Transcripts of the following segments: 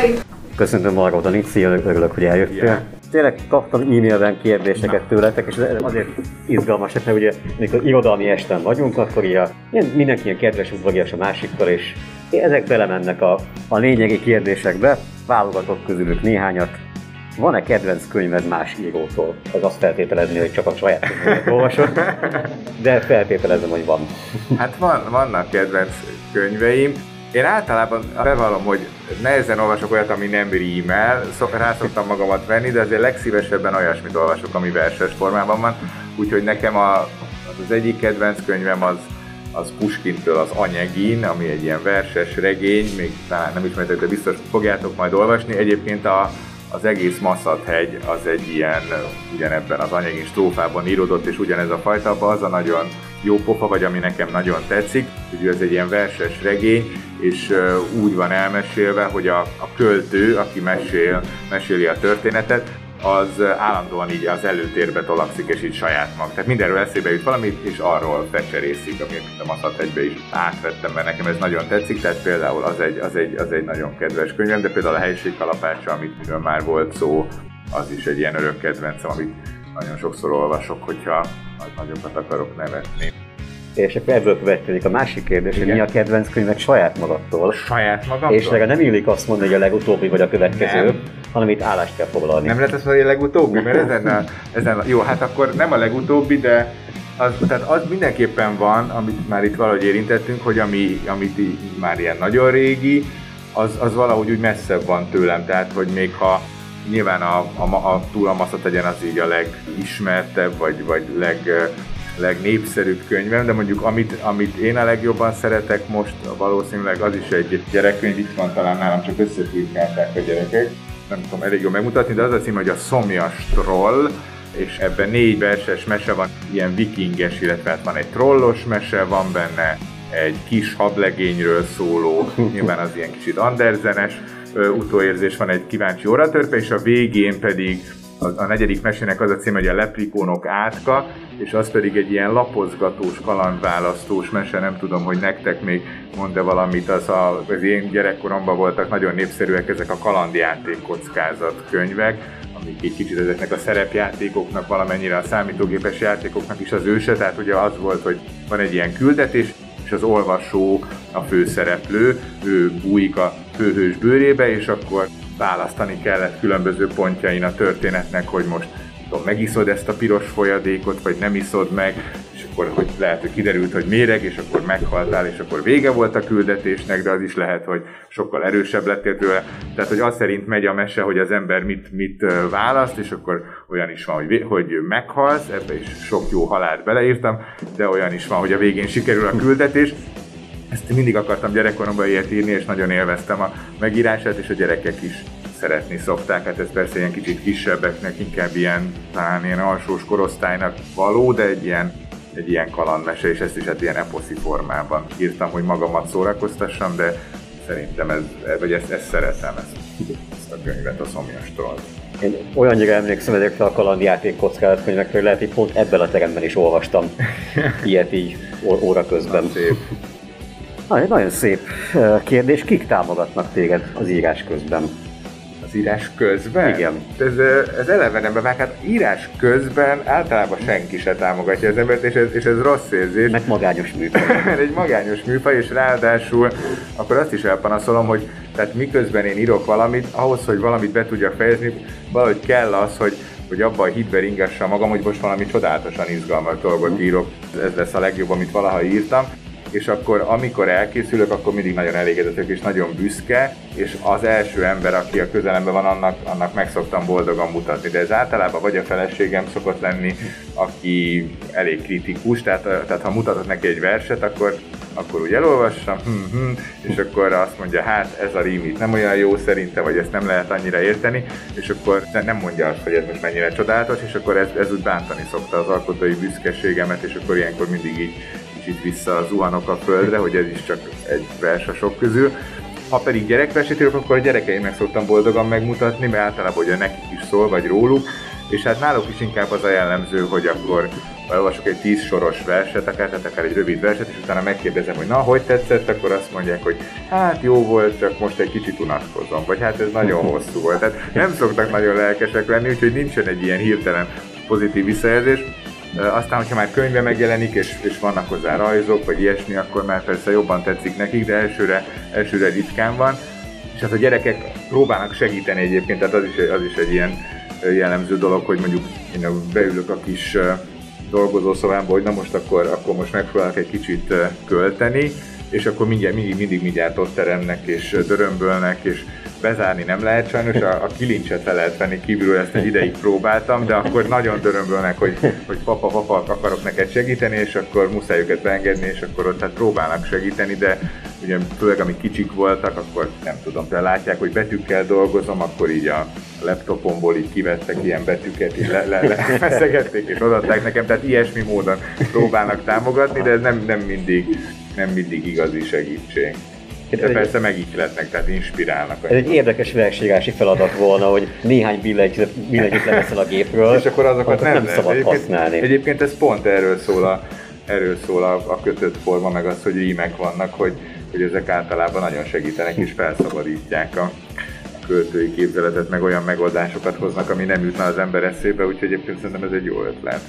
velük. Köszöntöm Margot Anici, örülök, hogy eljöttél. Yeah. Tényleg kaptam e-mailben kérdéseket tőletek, és azért izgalmas, mert ugye amikor irodalmi esten vagyunk, akkor ilyen, mindenki ilyen kedves udvarias a másikkal, és ezek belemennek a, a lényegi kérdésekbe, válogatok közülük néhányat. Van-e kedvenc könyved más írótól? Az azt feltételezni, hogy csak a saját olvasod, de feltételezem, hogy van. Hát van, vannak kedvenc könyveim. Én általában bevallom, hogy nehezen olvasok olyat, ami nem rímel, rá szoktam magamat venni, de azért legszívesebben olyasmit olvasok, ami verses formában van. Úgyhogy nekem a, az egyik kedvenc könyvem az, az Puskintől az Anyegin, ami egy ilyen verses regény, még talán nem ismertek, de biztos fogjátok majd olvasni. Egyébként a, az egész Masszathegy az egy ilyen, ugyanebben az Anyegin strófában íródott, és ugyanez a fajta, az a nagyon jó pofa, vagy ami nekem nagyon tetszik, hogy ez egy ilyen verses regény, és úgy van elmesélve, hogy a, a költő, aki mesél, meséli a történetet, az állandóan így az előtérbe tolakszik, és így saját mag. Tehát mindenről eszébe jut valamit, és arról fecserészik, amit a Maszat egybe is átvettem, mert nekem ez nagyon tetszik, tehát például az egy, az egy, az egy nagyon kedves könyvem, de például a helység kalapácsa, amit már volt szó, az is egy ilyen örök kedvencem, amit nagyon sokszor olvasok, hogyha nagyokat akarok nevetni. És akkor ebből következik a másik kérdés, hogy mi a kedvenc könyved saját magadtól. Saját magamtól? És legalább nem illik azt mondani, hogy a legutóbbi vagy a következő, nem. hanem itt állást kell foglalni. Nem lehet azt mondani, hogy a legutóbbi, mert ezen a, ezen a, jó, hát akkor nem a legutóbbi, de az, tehát az mindenképpen van, amit már itt valahogy érintettünk, hogy ami, amit már ilyen nagyon régi, az, az valahogy úgy messzebb van tőlem, tehát hogy még ha nyilván a, a, a túl a tegyen az így a legismertebb, vagy, vagy leg, legnépszerűbb könyvem, de mondjuk amit, amit én a legjobban szeretek most, valószínűleg az is egy gyerekkönyv, itt van talán nálam, csak összefirkálták a gyerekek, nem tudom elég jól megmutatni, de az a cím, hogy a Szomjas Troll, és ebben négy verses mese van, ilyen vikinges, illetve hát van egy trollos mese, van benne egy kis hadlegényről szóló, nyilván az ilyen kicsit anderzenes utóérzés, van egy kíváncsi óratörpe, és a végén pedig a, a negyedik mesének az a cím, hogy a leprikónok átka, és az pedig egy ilyen lapozgatós, kalandválasztós mese, nem tudom, hogy nektek még mond-e valamit, az, a, az én gyerekkoromban voltak nagyon népszerűek ezek a kalandjáték kockázat könyvek, amik egy kicsit ezeknek a szerepjátékoknak, valamennyire a számítógépes játékoknak is az őse, tehát ugye az volt, hogy van egy ilyen küldetés, és az olvasó a főszereplő, ő bújik a főhős bőrébe, és akkor választani kellett különböző pontjain a történetnek, hogy most tudom, megiszod ezt a piros folyadékot, vagy nem iszod meg, és akkor hogy lehet, hogy kiderült, hogy méreg, és akkor meghaltál, és akkor vége volt a küldetésnek, de az is lehet, hogy sokkal erősebb lettél tőle. Tehát, hogy az szerint megy a mese, hogy az ember mit, mit választ, és akkor olyan is van, hogy, hogy meghalsz, ebbe is sok jó halált beleírtam, de olyan is van, hogy a végén sikerül a küldetés, ezt mindig akartam gyerekkoromban ilyet írni, és nagyon élveztem a megírását, és a gyerekek is szeretni szokták. Hát ez persze ilyen kicsit kisebbeknek, inkább ilyen, talán ilyen alsós korosztálynak való, de egy ilyen, egy ilyen kalandmese, és ezt is hát ilyen eposzi formában írtam, hogy magamat szórakoztassam, de szerintem ez, vagy ezt, ezt szeretem, ezt, ezt a könyvet, a szomjas troll. Én olyannyira emlékszem ezekre a kalandjáték kockázatkönyvekre, hogy lehet, hogy pont ebben a teremben is olvastam ilyet így óra közben. Na, szép. Na, nagyon szép kérdés. Kik támogatnak téged az írás közben? Az írás közben? Igen. Ez, ez elevenebb, mert hát írás közben általában senki se támogatja az embert, és ez, és ez rossz érzés. Meg magányos műfaj. egy magányos műfaj, és ráadásul akkor azt is elpanaszolom, hogy tehát miközben én írok valamit, ahhoz, hogy valamit be tudjak fejezni, valahogy kell az, hogy hogy abban a hitbe ringassam magam, hogy most valami csodálatosan izgalmas dolgot írok. Ez lesz a legjobb, amit valaha írtam és akkor amikor elkészülök, akkor mindig nagyon elégedett és nagyon büszke, és az első ember, aki a közelemben van, annak, annak meg szoktam boldogan mutatni. De ez általában vagy a feleségem szokott lenni, aki elég kritikus, tehát, tehát ha mutatok neki egy verset, akkor, akkor úgy elolvassam, hm, hm, és akkor azt mondja, hát ez a rím itt nem olyan jó szerinte, vagy ezt nem lehet annyira érteni, és akkor nem mondja azt, hogy ez most mennyire csodálatos, és akkor ez, ez úgy bántani szokta az alkotói büszkeségemet, és akkor ilyenkor mindig így kicsit vissza zuhanok a földre, hogy ez is csak egy vers a sok közül. Ha pedig gyerekversét írok, akkor a gyerekeimnek szoktam boldogan megmutatni, mert általában ugye nekik is szól, vagy róluk, és hát náluk is inkább az a jellemző, hogy akkor elolvasok egy tíz soros verset, akár, tehát akár egy rövid verset, és utána megkérdezem, hogy na, hogy tetszett, akkor azt mondják, hogy hát jó volt, csak most egy kicsit unatkozom, vagy hát ez nagyon hosszú volt. Tehát nem szoktak nagyon lelkesek lenni, úgyhogy nincsen egy ilyen hirtelen pozitív visszajelzés. Aztán, hogyha már könyve megjelenik, és, és vannak hozzá rajzok, vagy ilyesmi, akkor már persze jobban tetszik nekik, de elsőre, elsőre ritkán van. És hát a gyerekek próbálnak segíteni egyébként, tehát az is, az is egy ilyen jellemző dolog, hogy mondjuk én beülök a kis dolgozószobámba, hogy na most akkor, akkor most megpróbálok egy kicsit költeni, és akkor mindjárt, mindig, mindig mindjárt ott teremnek, és dörömbölnek, és bezárni nem lehet sajnos, a, a kilincset fel lehet venni kívülről, ezt egy ideig próbáltam, de akkor nagyon dörömbölnek, hogy, hogy papa, papa, akarok neked segíteni, és akkor muszáj őket beengedni, és akkor ott hát próbálnak segíteni, de ugye főleg amik kicsik voltak, akkor nem tudom, de látják, hogy betűkkel dolgozom, akkor így a laptopomból így kivettek ilyen betűket, így le, le, le és odaadták nekem, tehát ilyesmi módon próbálnak támogatni, de ez nem, nem mindig, nem mindig igazi segítség. De persze megihletnek, tehát inspirálnak. Ez egy érdekes világségási feladat volna, hogy néhány billentyűt, billentyűt leveszel a gépről, és akkor azokat nem, nem szabad egyébként, használni. Egyébként ez pont erről szól a, erről szól a, a kötött forma, meg az, hogy rímek vannak, hogy, hogy ezek általában nagyon segítenek és felszabadítják a, költői képzeletet, meg olyan megoldásokat hoznak, ami nem jutna az ember eszébe, úgyhogy egyébként szerintem ez egy jó ötlet.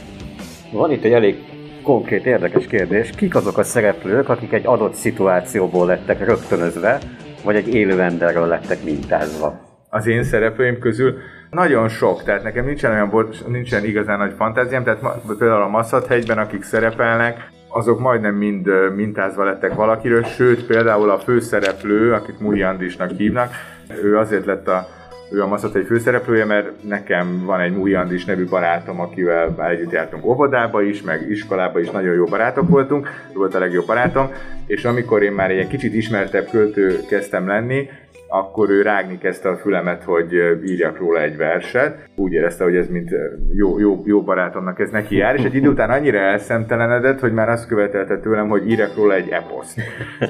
Van itt egy elég konkrét, érdekes kérdés. Kik azok a szereplők, akik egy adott szituációból lettek rögtönözve, vagy egy élő emberről lettek mintázva? Az én szereplőim közül nagyon sok, tehát nekem nincsen olyan, nincsen igazán nagy fantáziám, tehát például a Masszathegyben, akik szerepelnek, azok majdnem mind mintázva lettek valakiről, sőt például a főszereplő, akit Múli Andisnak hívnak, ő azért lett a ő a Maszat egy főszereplője, mert nekem van egy Múli Andis nevű barátom, akivel már együtt jártunk óvodába is, meg iskolába is, nagyon jó barátok voltunk, ő volt a legjobb barátom, és amikor én már egy kicsit ismertebb költő kezdtem lenni, akkor ő rágni kezdte a fülemet, hogy írjak róla egy verset. Úgy érezte, hogy ez mint jó, jó, jó barátomnak ez neki jár, és egy idő után annyira elszemtelenedett, hogy már azt követelte tőlem, hogy írjak róla egy eposzt.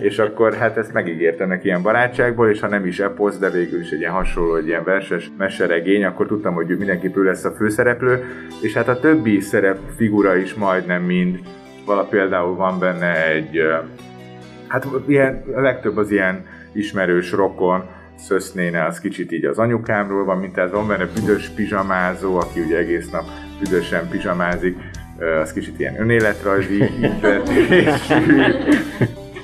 és akkor hát ezt megígértem neki ilyen barátságból, és ha nem is eposz, de végül is egy ilyen hasonló, egy ilyen verses meseregény, akkor tudtam, hogy mindenképp ő lesz a főszereplő, és hát a többi szerep figura is majdnem mind. Vala például van benne egy, hát ilyen, a legtöbb az ilyen ismerős rokon, Szösznéne az kicsit így az anyukámról van, mint ez van benne büdös pizsamázó, aki ugye egész nap büdösen pizsamázik, az kicsit ilyen önéletrajzi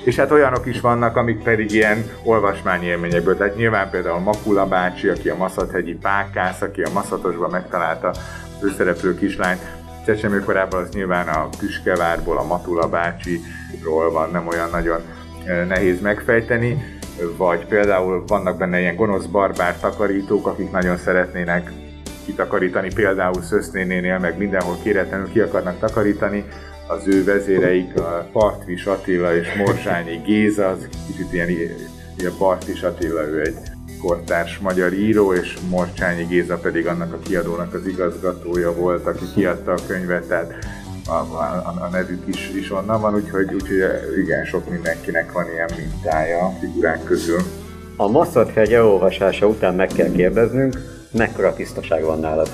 és hát olyanok is vannak, amik pedig ilyen olvasmányélményekből. Tehát nyilván például Makula bácsi, aki a Maszathegyi pákász, aki a Maszatosban megtalálta főszereplő kislányt, Csecsemőkorában az nyilván a Püskevárból, a Matula bácsiról van, nem olyan nagyon nehéz megfejteni vagy. Például vannak benne ilyen gonosz barbár takarítók, akik nagyon szeretnének kitakarítani, például Szösznénénél, meg mindenhol kéretlenül ki akarnak takarítani, az ő vezéreik, a Partvis Attila és Morzsányi Géza, az kicsit ilyen, ilyen Partvis Attila, ő egy kortárs magyar író, és Morcsányi Géza pedig annak a kiadónak az igazgatója volt, aki kiadta a könyvet, tehát a, a, a nevük is, is onnan van, úgyhogy, úgyhogy igen, sok mindenkinek van ilyen mintája a figurák közül. A Masszadhegy elolvasása után meg kell kérdeznünk, mekkora tisztaság van nálad?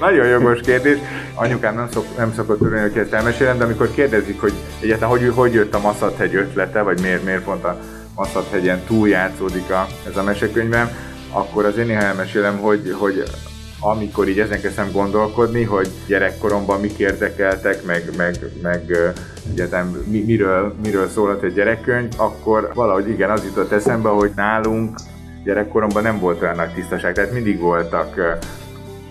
Nagyon jogos kérdés. Anyukám nem, szok, nem szokott tudni, hogy ezt elmesélem, de amikor kérdezik, hogy egyáltalán hogy, hogy jött a Masszadhegy ötlete, vagy miért, miért pont a Masszadhegyen túljátszódik a, ez a mesekönyvem, akkor az én néha elmesélem, hogy, hogy amikor így ezen kezdtem gondolkodni, hogy gyerekkoromban mik érdekeltek, meg, meg, meg egyetem mi, miről, miről szólhat egy gyerekkönyv, akkor valahogy igen, az jutott eszembe, hogy nálunk gyerekkoromban nem volt olyan nagy tisztaság, tehát mindig voltak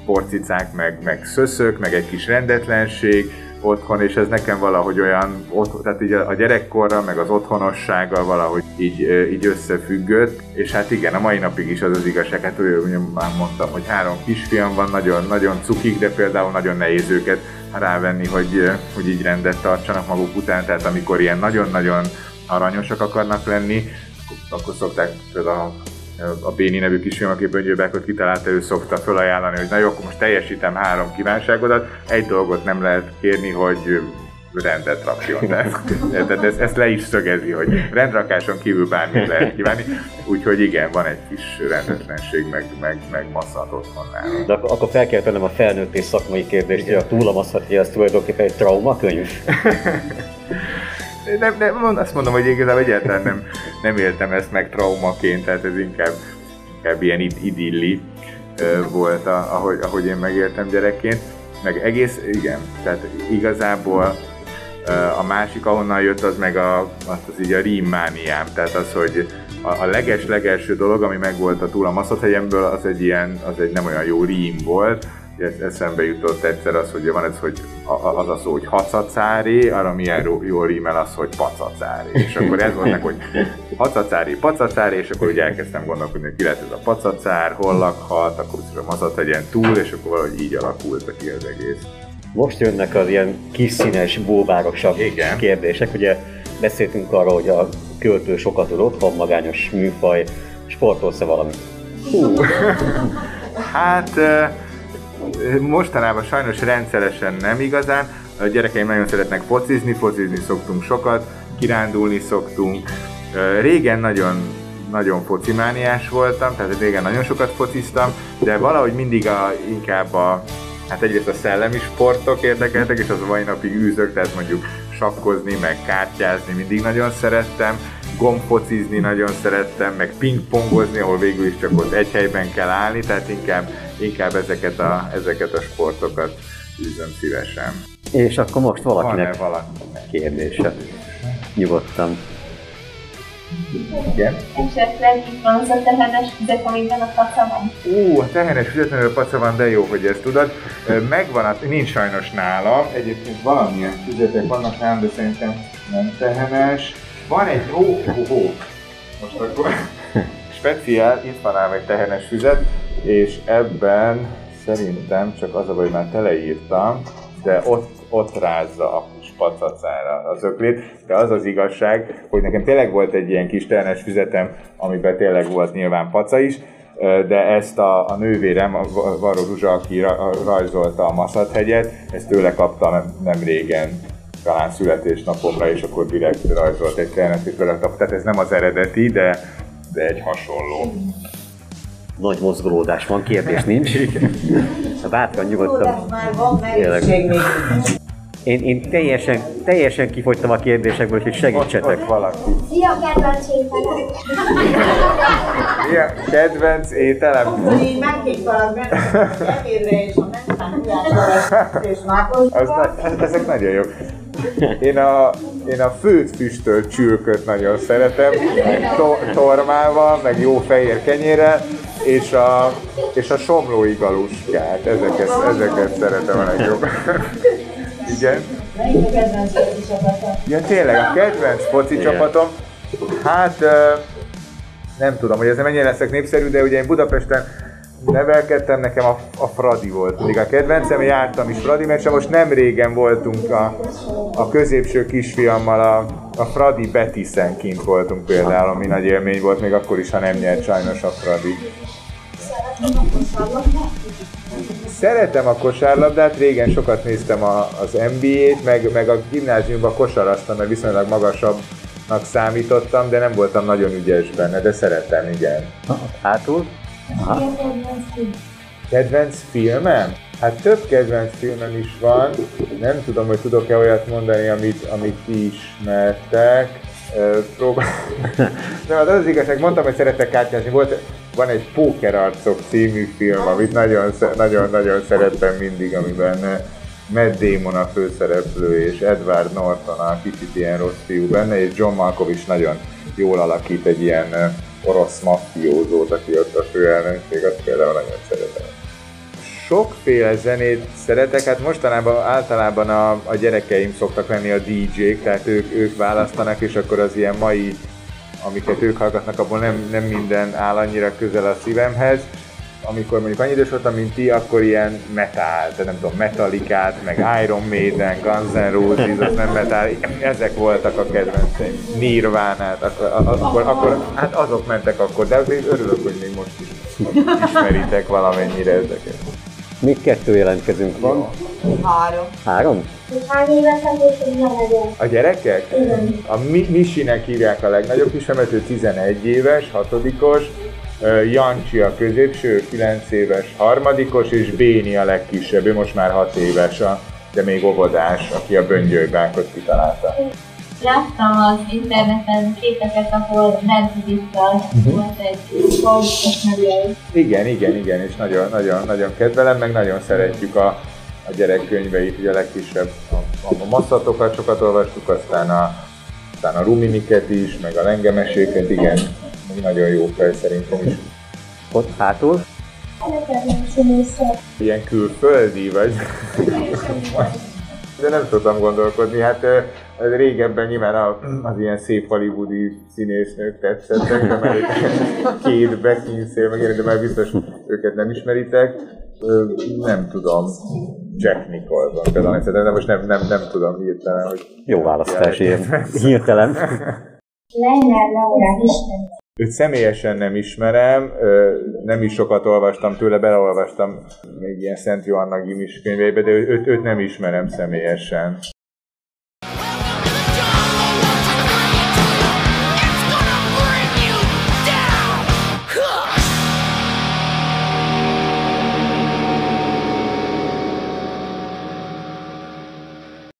porcicák, meg, meg szöszök, meg egy kis rendetlenség, otthon, és ez nekem valahogy olyan, tehát így a gyerekkorra, meg az otthonossággal valahogy így, így összefüggött, és hát igen, a mai napig is az az igazság, hát már mondtam, hogy három kisfiam van, nagyon, nagyon cukik, de például nagyon nehéz őket rávenni, hogy, hogy így rendet tartsanak maguk után, tehát amikor ilyen nagyon-nagyon aranyosak akarnak lenni, akkor szokták például a Béni nevű kisfilm, aki Böngyőbákot kitalálta, ő szokta felajánlani, hogy na jó, akkor most teljesítem három kívánságodat. Egy dolgot nem lehet kérni, hogy rendet rakjon. Tehát, tehát ezt, ezt, le is szögezi, hogy rendrakáson kívül bármit lehet kívánni. Úgyhogy igen, van egy kis rendetlenség, meg, meg, meg masszat otthon nálam. De akkor, akkor fel kell tennem a felnőtt és szakmai kérdést, hogy a túlamaszhat, hogy ez tulajdonképpen egy traumakönyv? nem, nem, azt mondom, hogy igazából egyáltalán nem, nem éltem ezt meg traumaként, tehát ez inkább, inkább ilyen idilli volt, ahogy, ahogy én megéltem gyerekként. Meg egész, igen, tehát igazából a másik, ahonnan jött, az meg a, az, az így a rímmániám, tehát az, hogy a, a leges-legelső dolog, ami megvolt a túl a Maszat-hegyemből, az egy ilyen, az egy nem olyan jó rím volt, eszembe jutott egyszer az, hogy van ez, hogy az a szó, hogy hacacári, arra milyen jól rímel az, hogy pacacári. És akkor ez volt hogy hacacári, pacacári, és akkor ugye elkezdtem gondolkodni, hogy ki lehet ez a pacacár, hol lakhat, akkor a mazat legyen túl, és akkor valahogy így alakult ki az egész. Most jönnek az ilyen kis színes, bóvárosabb Igen. kérdések. Ugye beszéltünk arról, hogy a költő sokat tudott, van magányos műfaj, sportolsz-e valamit? Hú. hát mostanában sajnos rendszeresen nem igazán. A gyerekeim nagyon szeretnek focizni, focizni szoktunk sokat, kirándulni szoktunk. Régen nagyon nagyon focimániás voltam, tehát régen nagyon sokat fociztam, de valahogy mindig a, inkább a, hát egyrészt a szellemi sportok érdekeltek, és az a mai napig űzök, tehát mondjuk sakkozni, meg kártyázni mindig nagyon szerettem, gombfocizni nagyon szerettem, meg pingpongozni, ahol végül is csak ott egy helyben kell állni, tehát inkább, inkább ezeket, a, ezeket a sportokat űzöm szívesen. És akkor most valakinek valaki? kérdése. Nyugodtan. Igen. Esetleg itt van az a tehenes füzet, amiben a paca van. Ú, a tehenes füzet, amiben a paca van, de jó, hogy ezt tudod. Megvan, a, nincs sajnos nálam. Egyébként valamilyen füzetek vannak nálam, de szerintem nem tehenes. Van egy, ó, ó, ó. Most akkor speciál, itt van ám egy tehenes füzet, és ebben szerintem csak az a baj, már teleírtam, de ott, ott rázza a pacacára az öklét, de az az igazság, hogy nekem tényleg volt egy ilyen kis tehenes füzetem, amiben tényleg volt nyilván paca is, de ezt a, a nővérem, a Varó Zsuzsa, aki rajzolta a Maszathegyet, ezt tőle kaptam nem, nem régen talán születésnapomra, és akkor direkt rajzolt egy tehenet, és vele Tehát ez nem az eredeti, de, de egy hasonló. Nagy mozgolódás van, kérdés nincs. Bátran nyugodtan. már van, én, én teljesen, teljesen kifogytam a kérdésekből, hogy segítsetek. Ott, ott valaki. Mi a kedvenc ételem? Mi a kedvenc ételem? Így meghívtalak ebédre és a mentán és mákosba. Hát ezek nagyon jók. Én a, én a főt füstölt csülköt nagyon szeretem, to, tormával, meg jó fehér kenyérrel, és a, és a somlói galuskát, ezeket, ezeket szeretem a legjobb. Igen. Melyik a kedvenc foci csapatom? Ja, tényleg, a kedvenc foci Igen. csapatom, hát nem tudom, hogy ez mennyire leszek népszerű, de ugye én Budapesten nevelkedtem, nekem a, a Fradi volt még a kedvencem, jártam is Fradi meccsen, most nem régen voltunk a, a középső kisfiammal a, a Fradi Betiszen kint voltunk például, ami nagy élmény volt, még akkor is, ha nem nyert sajnos a Fradi. Szeretem a kosárlabdát, régen sokat néztem a, az NBA-t, meg, meg a gimnáziumban kosaraztam, mert viszonylag magasabbnak számítottam, de nem voltam nagyon ügyes benne, de szeretem, igen. Hátul? Aha. Kedvenc filmem? Hát több kedvenc filmem is van, nem tudom, hogy tudok-e olyat mondani, amit, amit ti ismertek. Próbál... Nem, az az igazság, mondtam, hogy szeretek kártyázni. Volt, van egy Pókerarcok című film, amit nagyon-nagyon szerettem mindig, amiben Matt Damon a főszereplő, és Edward Norton a kicsit ilyen rossz fiú benne, és John Malkovich nagyon jól alakít egy ilyen orosz maffiózót, aki ott a főelnökség, azt például nagyon szeretem. Sokféle zenét szeretek, hát mostanában általában a, a gyerekeim szoktak lenni a DJ-k, tehát ők, ők választanak, és akkor az ilyen mai amiket ők hallgatnak, abból nem, nem minden áll annyira közel a szívemhez. Amikor mondjuk annyi idős voltam, mint ti, akkor ilyen metal, tehát nem tudom, Metallicát, meg Iron Maiden, Guns N' Roses, az nem metal, ezek voltak a kedvenceim. Nirvánát, akkor, akkor, akkor, hát azok mentek akkor, de örülök, hogy még most is ismeritek valamennyire ezeket. Még kettő jelentkezünk van. Három. Három? Hány legyen? A gyerekek? Igen. A Mi- Misinek hívják a legnagyobb kisemet, ő 11 éves, hatodikos, Jancsi a középső, 9 éves, harmadikos, és Béni a legkisebb, ő most már 6 éves, a, de még óvodás, aki a böngyölybánkot kitalálta. Láttam az interneten képeket, ahol Bentvidikkal volt egy. Igen, igen, igen, és nagyon, nagyon, nagyon kedvelem, meg nagyon szeretjük a, a gyerekkönyveit, ugye a legkisebb, a, a masszatokat sokat olvastuk, aztán a, aztán a ruminiket is, meg a lengemeséket, igen, nagyon jó fej szerintem is. Ott hátul. Ilyen külföldi vagy? De nem tudtam gondolkodni, hát régebben nyilván az ilyen szép hollywoodi színésznők tetszettek, már két Beckinsale, meg de már biztos őket nem ismeritek. Ö, Nem tudom, Jack Nicholson például, de most nem, nem, nem tudom hirtelen, hogy... Jó választás, ilyen hirtelen. Leiner Laurát ismerem. Őt személyesen nem ismerem, nem is sokat olvastam tőle, beleolvastam még ilyen Szent Johanna Gimis könyveibe, de őt, őt nem ismerem személyesen.